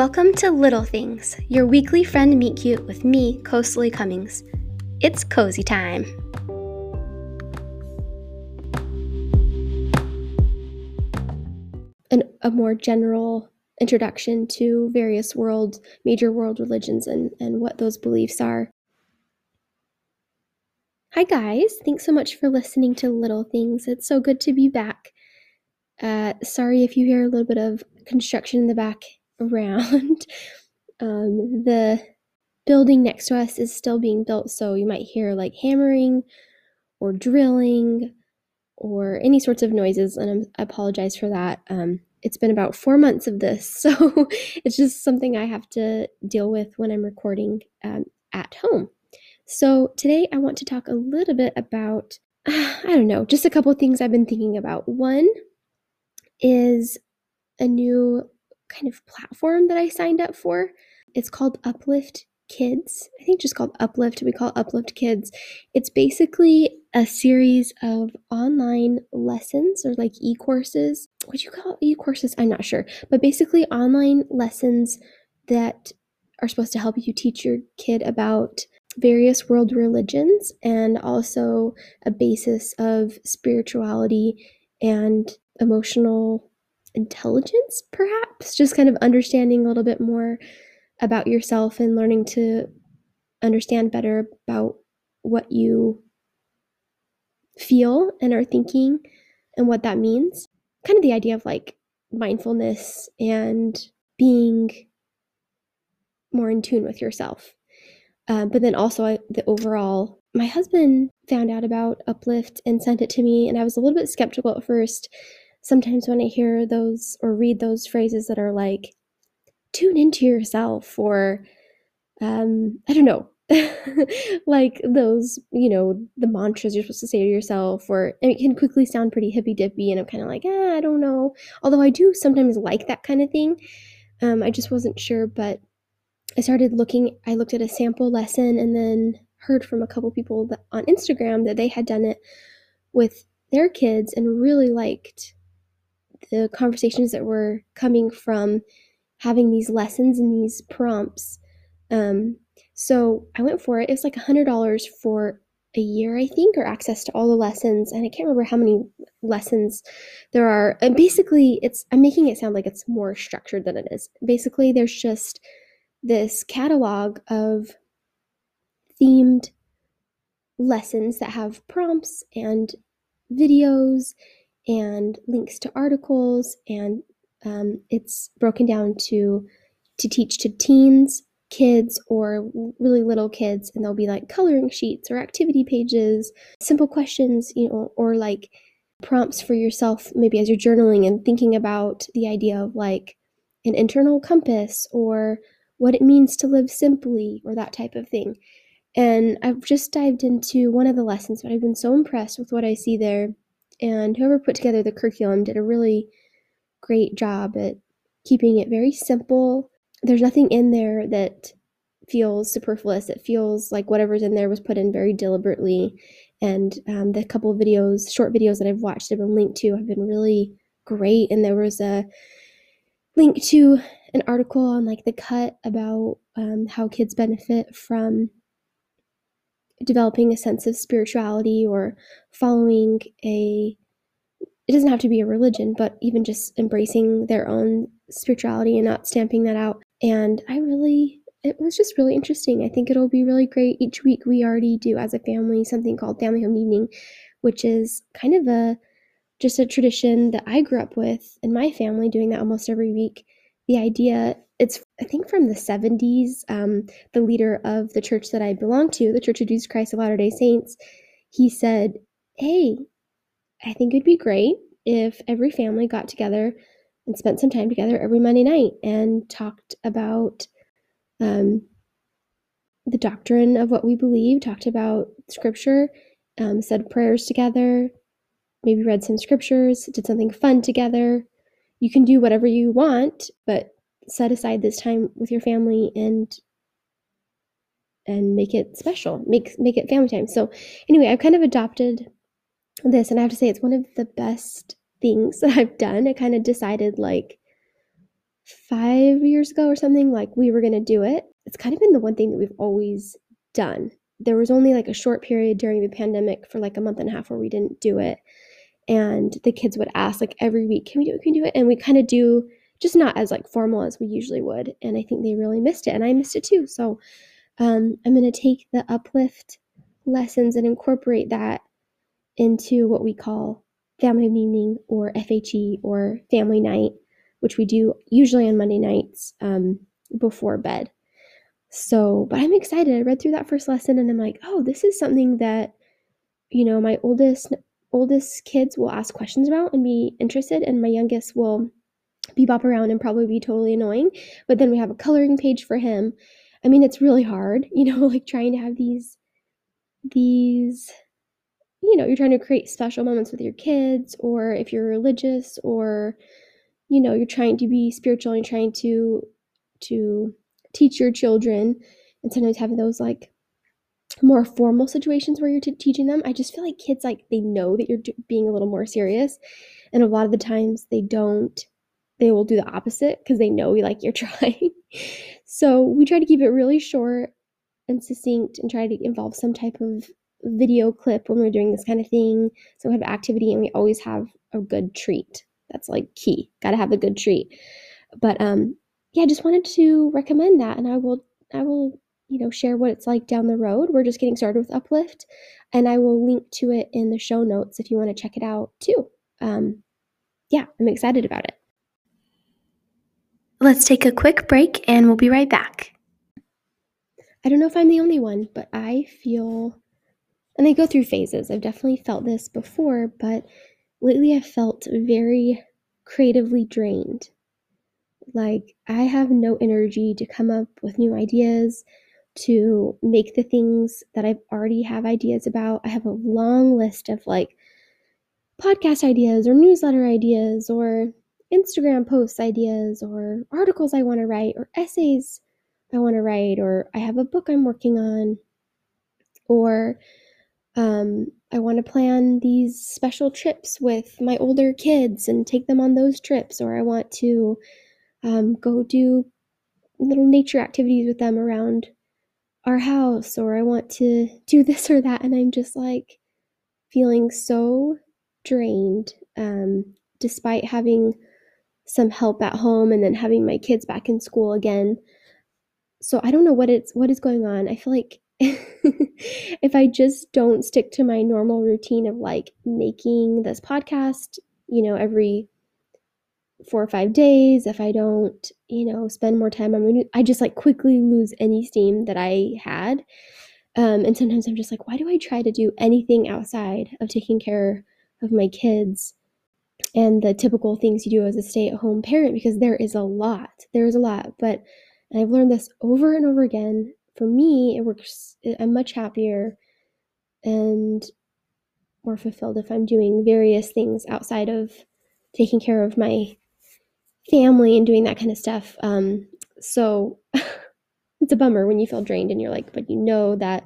Welcome to Little Things, your weekly friend meet cute with me, Koseli Cummings. It's cozy time. And a more general introduction to various world, major world religions and, and what those beliefs are. Hi, guys. Thanks so much for listening to Little Things. It's so good to be back. Uh, sorry if you hear a little bit of construction in the back around. um, the building next to us is still being built, so you might hear like hammering or drilling or any sorts of noises, and i apologize for that. Um, it's been about four months of this, so it's just something I have to deal with when I'm recording um, at home. So today I want to talk a little bit about, I don't know, just a couple things I've been thinking about. One is a new kind of platform that I signed up for. It's called Uplift Kids. I think just called Uplift. We call Uplift Kids. It's basically a series of online lessons or like e courses. What you call e courses? I'm not sure. But basically, online lessons that are supposed to help you teach your kid about various world religions and also a basis of spirituality and emotional intelligence, perhaps, just kind of understanding a little bit more about yourself and learning to understand better about what you feel and are thinking and what that means. Kind of the idea of like mindfulness and being more in tune with yourself. Uh, but then also I, the overall, my husband found out about Uplift and sent it to me, and I was a little bit skeptical at first sometimes when I hear those or read those phrases that are like, tune into yourself, or um, I don't know, like those, you know, the mantras you're supposed to say to yourself, or it can quickly sound pretty hippy dippy, and I'm kind of like, eh, I don't know. Although I do sometimes like that kind of thing. Um, I just wasn't sure, but I started looking, I looked at a sample lesson and then heard from a couple people that, on Instagram that they had done it with their kids and really liked the conversations that were coming from having these lessons and these prompts. Um, so I went for it. It was like a hundred dollars for a year, I think, or access to all the lessons. And I can't remember how many lessons there are. And basically, it's I'm making it sound like it's more structured than it is. Basically, there's just this catalog of themed lessons that have prompts and videos and links to articles, and um, it's broken down to to teach to teens, kids, or really little kids, and there'll be like coloring sheets or activity pages, simple questions, you know, or like prompts for yourself, maybe as you're journaling and thinking about the idea of like an internal compass or what it means to live simply or that type of thing. And I've just dived into one of the lessons, but I've been so impressed with what I see there and whoever put together the curriculum did a really great job at keeping it very simple. There's nothing in there that feels superfluous. It feels like whatever's in there was put in very deliberately. And um, the couple of videos, short videos that I've watched, have been linked to, have been really great. And there was a link to an article on like the cut about um, how kids benefit from developing a sense of spirituality or following a it doesn't have to be a religion but even just embracing their own spirituality and not stamping that out. And i really it was just really interesting. I think it'll be really great. Each week we already do as a family something called family home evening which is kind of a just a tradition that i grew up with in my family doing that almost every week. The idea i think from the 70s um, the leader of the church that i belong to the church of jesus christ of latter day saints he said hey i think it'd be great if every family got together and spent some time together every monday night and talked about um, the doctrine of what we believe talked about scripture um, said prayers together maybe read some scriptures did something fun together. You can do whatever you want, but set aside this time with your family and and make it special. Make make it family time. So anyway, I've kind of adopted this and I have to say it's one of the best things that I've done. I kind of decided like five years ago or something, like we were going to do it. It's kind of been the one thing that we've always done. There was only like a short period during the pandemic for like a month and a half where we didn't do it. And the kids would ask like every week, can we do it? Can we do it? And we kind of do just not as like formal as we usually would. And I think they really missed it. And I missed it too. So um, I'm going to take the uplift lessons and incorporate that into what we call family evening or FHE or family night, which we do usually on Monday nights um, before bed. So, but I'm excited. I read through that first lesson and I'm like, oh, this is something that, you know, my oldest oldest kids will ask questions about and be interested, and my youngest will bebop around and probably be totally annoying. But then we have a coloring page for him. I mean, it's really hard, you know, like trying to have these these you know, you're trying to create special moments with your kids or if you're religious or you know, you're trying to be spiritual and trying to to teach your children and sometimes having those like more formal situations where you're t- teaching them i just feel like kids like they know that you're d- being a little more serious and a lot of the times they don't they will do the opposite because they know we like you're trying so we try to keep it really short and succinct and try to involve some type of video clip when we're doing this kind of thing some kind of activity and we always have a good treat that's like key gotta have a good treat but um yeah, I just wanted to recommend that and I will I will, you know, share what it's like down the road. We're just getting started with Uplift and I will link to it in the show notes if you want to check it out too. Um yeah, I'm excited about it. Let's take a quick break and we'll be right back. I don't know if I'm the only one, but I feel and I go through phases. I've definitely felt this before, but lately I've felt very creatively drained like, I have no energy to come up with new ideas, to make the things that I've already have ideas about. I have a long list of like podcast ideas or newsletter ideas or Instagram posts ideas or articles I want to write or essays I want to write or I have a book I'm working on or um, I want to plan these special trips with my older kids and take them on those trips or I want to um, go do little nature activities with them around our house, or I want to do this or that. And I'm just like feeling so drained, um, despite having some help at home and then having my kids back in school again. So I don't know what it's what is going on. I feel like if I just don't stick to my normal routine of like making this podcast, you know, every four or five days, if I don't, you know, spend more time on I just like quickly lose any steam that I had. Um, and sometimes I'm just like, why do I try to do anything outside of taking care of my kids and the typical things you do as a stay at home parent? Because there is a lot. There is a lot. But I've learned this over and over again. For me, it works, I'm much happier and more fulfilled if I'm doing various things outside of taking care of my family and doing that kind of stuff. Um, so it's a bummer when you feel drained and you're like, but you know that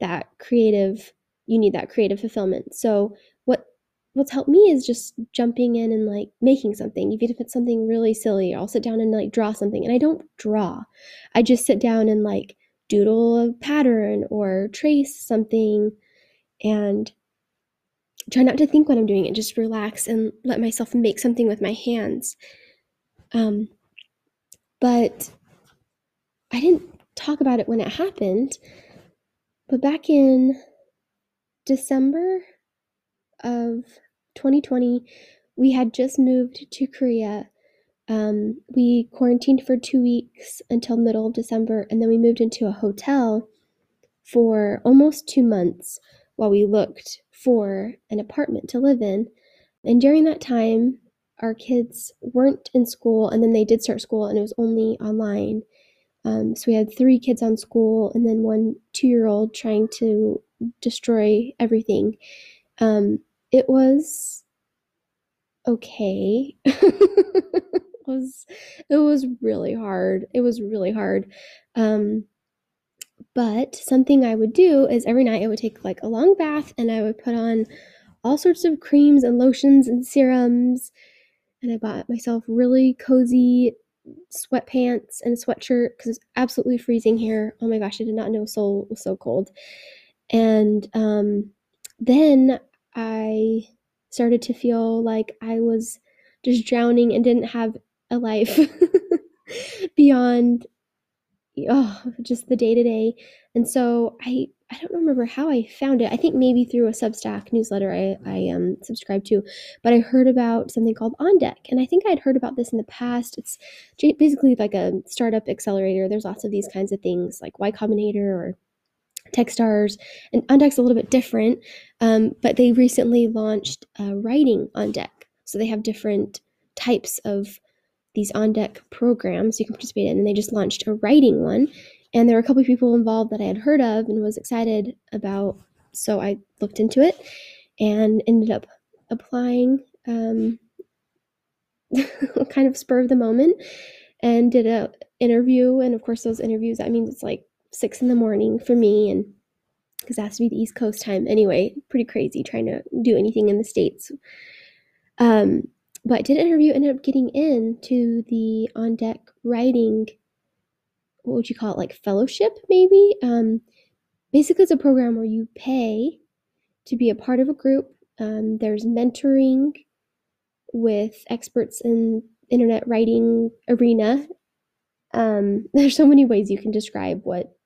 that creative, you need that creative fulfillment. So what's helped me is just jumping in and like making something, even if it's something really silly. I'll sit down and like draw something, and I don't draw. I just sit down and like doodle a pattern or trace something, and try not to think when I'm doing it. Just relax and let myself make something with my hands. Um, but I didn't talk about it when it happened. But back in December of 2020, we had just moved to Korea. Um, we quarantined for two weeks until middle of December, and then we moved into a hotel for almost two months while we looked for an apartment to live in. And during that time, our kids weren't in school and then they did start school and it was only online. Um, so we had three kids on school and then one two year old trying to destroy everything. Um, it was okay. it was it was really hard. It was really hard. Um, but something I would do is every night I would take like a long bath and I would put on all sorts of creams and lotions and serums and I bought myself really cozy sweatpants and sweatshirt because it's absolutely freezing here. Oh my gosh, I did not know Seoul was so cold. And um, then I started to feel like I was just drowning and didn't have a life beyond oh, just the day to day. And so I I don't remember how I found it. I think maybe through a Substack newsletter I I um subscribed to, but I heard about something called On Deck, and I think I'd heard about this in the past. It's basically like a startup accelerator. There's lots of these kinds of things like Y Combinator or Techstars, and On Deck's a little bit different, um, but they recently launched uh, writing on deck. So they have different types of these on deck programs you can participate in, and they just launched a writing one. And there were a couple of people involved that I had heard of and was excited about, so I looked into it and ended up applying, um, kind of spur of the moment, and did a interview. And of course, those interviews that means it's like six in the morning for me, and because it has to be the East Coast time anyway. Pretty crazy trying to do anything in the states. Um, but did interview, ended up getting in to the on deck writing. What would you call it? Like fellowship, maybe. Um, basically, it's a program where you pay to be a part of a group. Um, there's mentoring with experts in internet writing arena. Um, there's so many ways you can describe what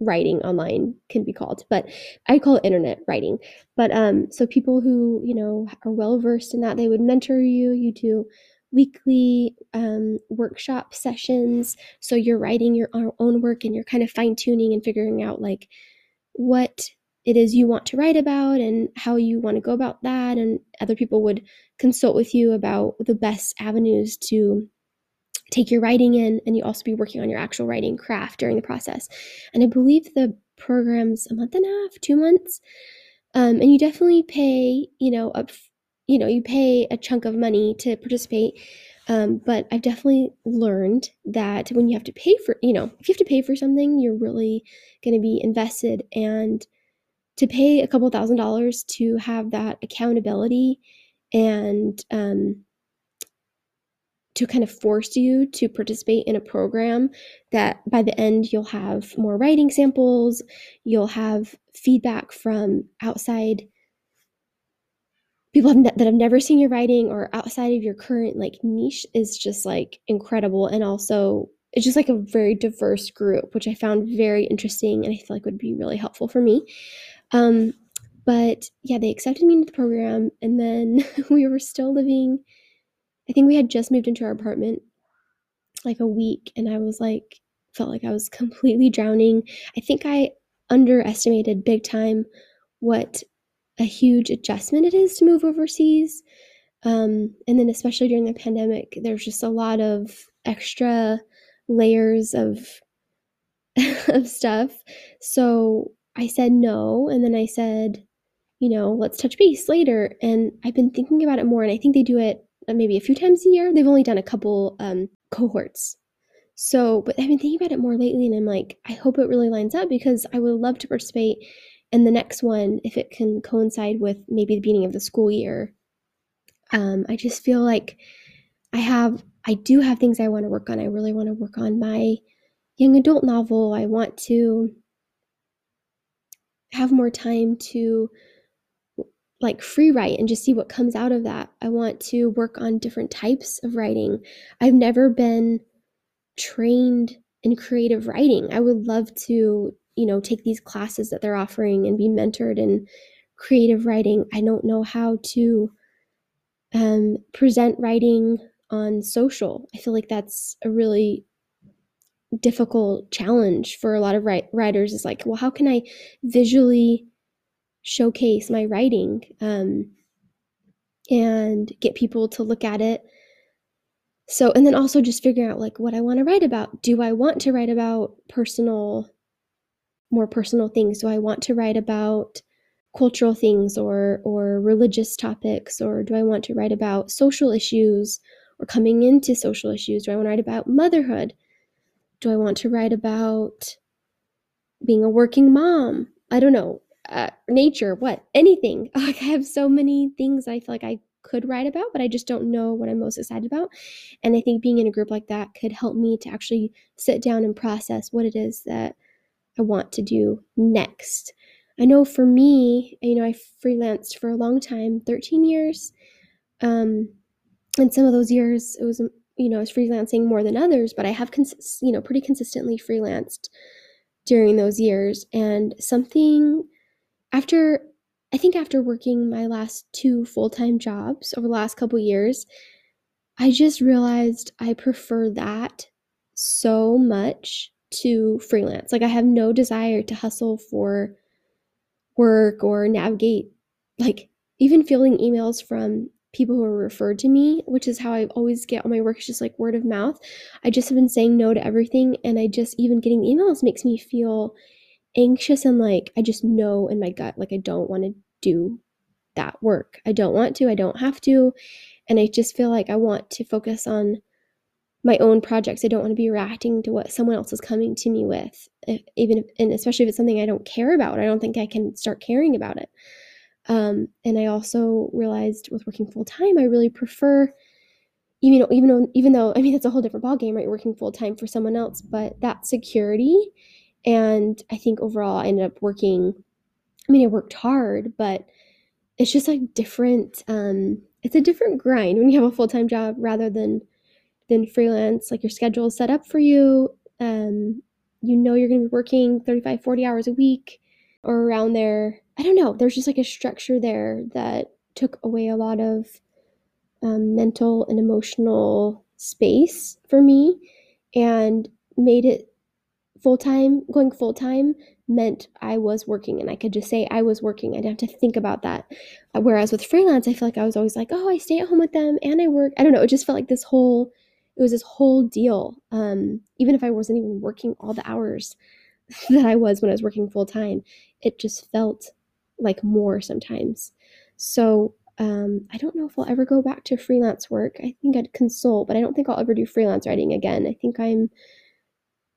writing online can be called but i call it internet writing. But um so people who you know are well versed in that they would mentor you you do weekly um, workshop sessions. So you're writing your own work and you're kind of fine tuning and figuring out like what it is you want to write about and how you want to go about that. And other people would consult with you about the best avenues to take your writing in and you also be working on your actual writing craft during the process. And I believe the program's a month and a half, two months. Um, and you definitely pay, you know, up, you know, you pay a chunk of money to participate. Um, but I've definitely learned that when you have to pay for, you know, if you have to pay for something, you're really going to be invested. And to pay a couple thousand dollars to have that accountability and um, to kind of force you to participate in a program that by the end you'll have more writing samples, you'll have feedback from outside people that have never seen your writing or outside of your current like niche is just like incredible. And also it's just like a very diverse group which i found very interesting and i feel like would be really helpful for me. Um, but yeah they accepted me into the program and then we were still living I think we had just moved into our apartment like a week and I was like felt like I was completely drowning. I think I underestimated big time what a huge adjustment it is to move overseas. Um, and then especially during the pandemic, there's just a lot of extra layers of of stuff. So I said no, and then I said, you know, let's touch base later. And I've been thinking about it more, and I think they do it maybe a few times a year. They've only done a couple um, cohorts. So, but I've been thinking about it more lately, and I'm like, I hope it really lines up because I would love to participate in the next one if it can coincide with maybe the beginning of the school year. Um, I just feel like I have, I do have things I want to work on. I really want to work on my young adult novel. I want to have more time to like free write and just see what comes out of that. I want to work on different types of writing. I've never been trained in creative writing. I would love to, you know, take these classes that they're offering and be mentored in creative writing. I don't know how to um, present writing on social. I feel like that's a really difficult challenge for a lot of writers is like, well, how can I visually showcase my writing um, and get people to look at it. So, and then also just figuring out like what I want to write about. Do I want to write about personal, more personal things? Do I want to write about cultural things or or religious topics, or do I want to write about social issues or coming into social issues? Do I want to write about motherhood? Do I want to write about being a working mom? I don't know uh, nature, what, anything. Like I have so many things I feel like I could write about, but I just don't know what I'm most excited about. And I think being in a group like that could help me to actually sit down and process what it is that I want to do next. I know for me, you know, I freelanced for a long time 13 years. Um, and some of those years, it was, you know, I was freelancing more than others, but I have, cons- you know, pretty consistently freelanced during those years. And something after I think after working my last two full time jobs over the last couple years, I just realized I prefer that so much to freelance. Like, I have no desire to hustle for work or navigate, like, even fielding emails from people who are referred to me, which is how I always get all my work, is just like word of mouth. I just have been saying no to everything. And I just, even getting emails makes me feel anxious and like I just know in my gut, like I don't want to do that work. I don't want to, I don't have to. And I just feel like I want to focus on my own projects. I don't want to be reacting to what someone else is coming to me with, if, even if, and especially if it's something I don't care about. I don't think I can start caring about it. Um, and I also realized with working full time, I really prefer, even even though, even though, I mean, it's a whole different ballgame, right? Working full time for someone else, but that security and I think overall, I ended up working. I mean, I worked hard, but it's just like different. Um, it's a different grind when you have a full time job rather than than freelance. Like your schedule is set up for you. Um, you know you're going to be working 35, 40 hours a week or around there. I don't know. There's just like a structure there that took away a lot of um, mental and emotional space for me and made it full time, going full time meant I was working and I could just say I was working. I didn't have to think about that. Uh, whereas with freelance, I feel like I was always like, oh, I stay at home with them and I work. I don't know. It just felt like this whole, it was this whole deal. Um, even if I wasn't even working all the hours that I was when I was working full time, it just felt like more sometimes. So um, I don't know if I'll ever go back to freelance work. I think I'd consult, but I don't think I'll ever do freelance writing again. I think I'm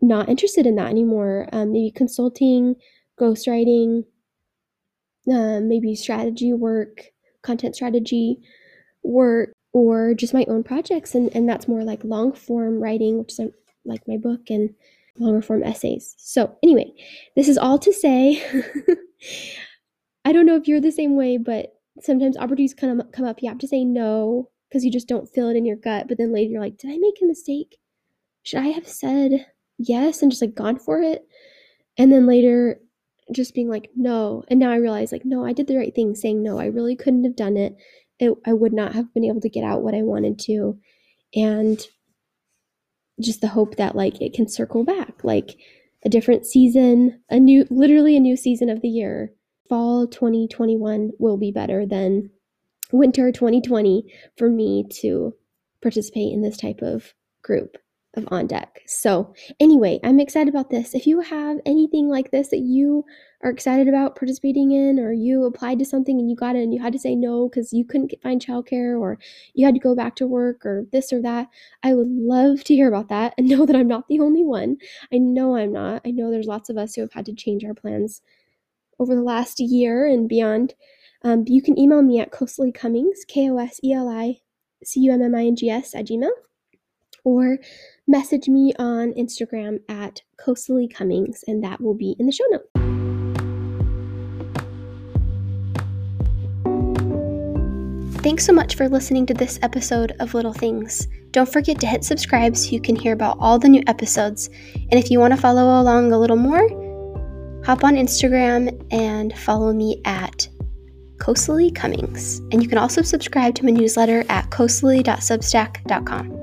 not interested in that anymore. Um, maybe consulting, ghostwriting, uh, maybe strategy work, content strategy work, or just my own projects. And, and that's more like long form writing, which is like my book and longer form essays. So, anyway, this is all to say I don't know if you're the same way, but sometimes opportunities come, come up. You have to say no because you just don't feel it in your gut. But then later you're like, did I make a mistake? Should I have said yes and just like gone for it. And then later just being like, no. And now I realize, like, no, I did the right thing saying no. I really couldn't have done it. it. I would not have been able to get out what I wanted to. And just the hope that, like, it can circle back, like a different season, a new, literally a new season of the year. Fall 2021 will be better than winter 2020 for me to participate in this type of group of On Deck. So, anyway, I'm excited about this. If you have anything like this that you are excited about participating in, or you applied to something and you got it and you had to say no because you couldn't find childcare, or you had to go back to work, or this or that, I would love to hear about that and know that I'm not the only one. I know I'm not. I know there's lots of us who have had to change our plans over the last year and beyond. Um, you can email me at Koseli Cummings, K O S E L I C U M M I N G S at Gmail or message me on Instagram at Koseli Cummings, and that will be in the show notes. Thanks so much for listening to this episode of Little Things. Don't forget to hit subscribe so you can hear about all the new episodes. And if you want to follow along a little more, hop on Instagram and follow me at Koseli Cummings. And you can also subscribe to my newsletter at koseli.substack.com.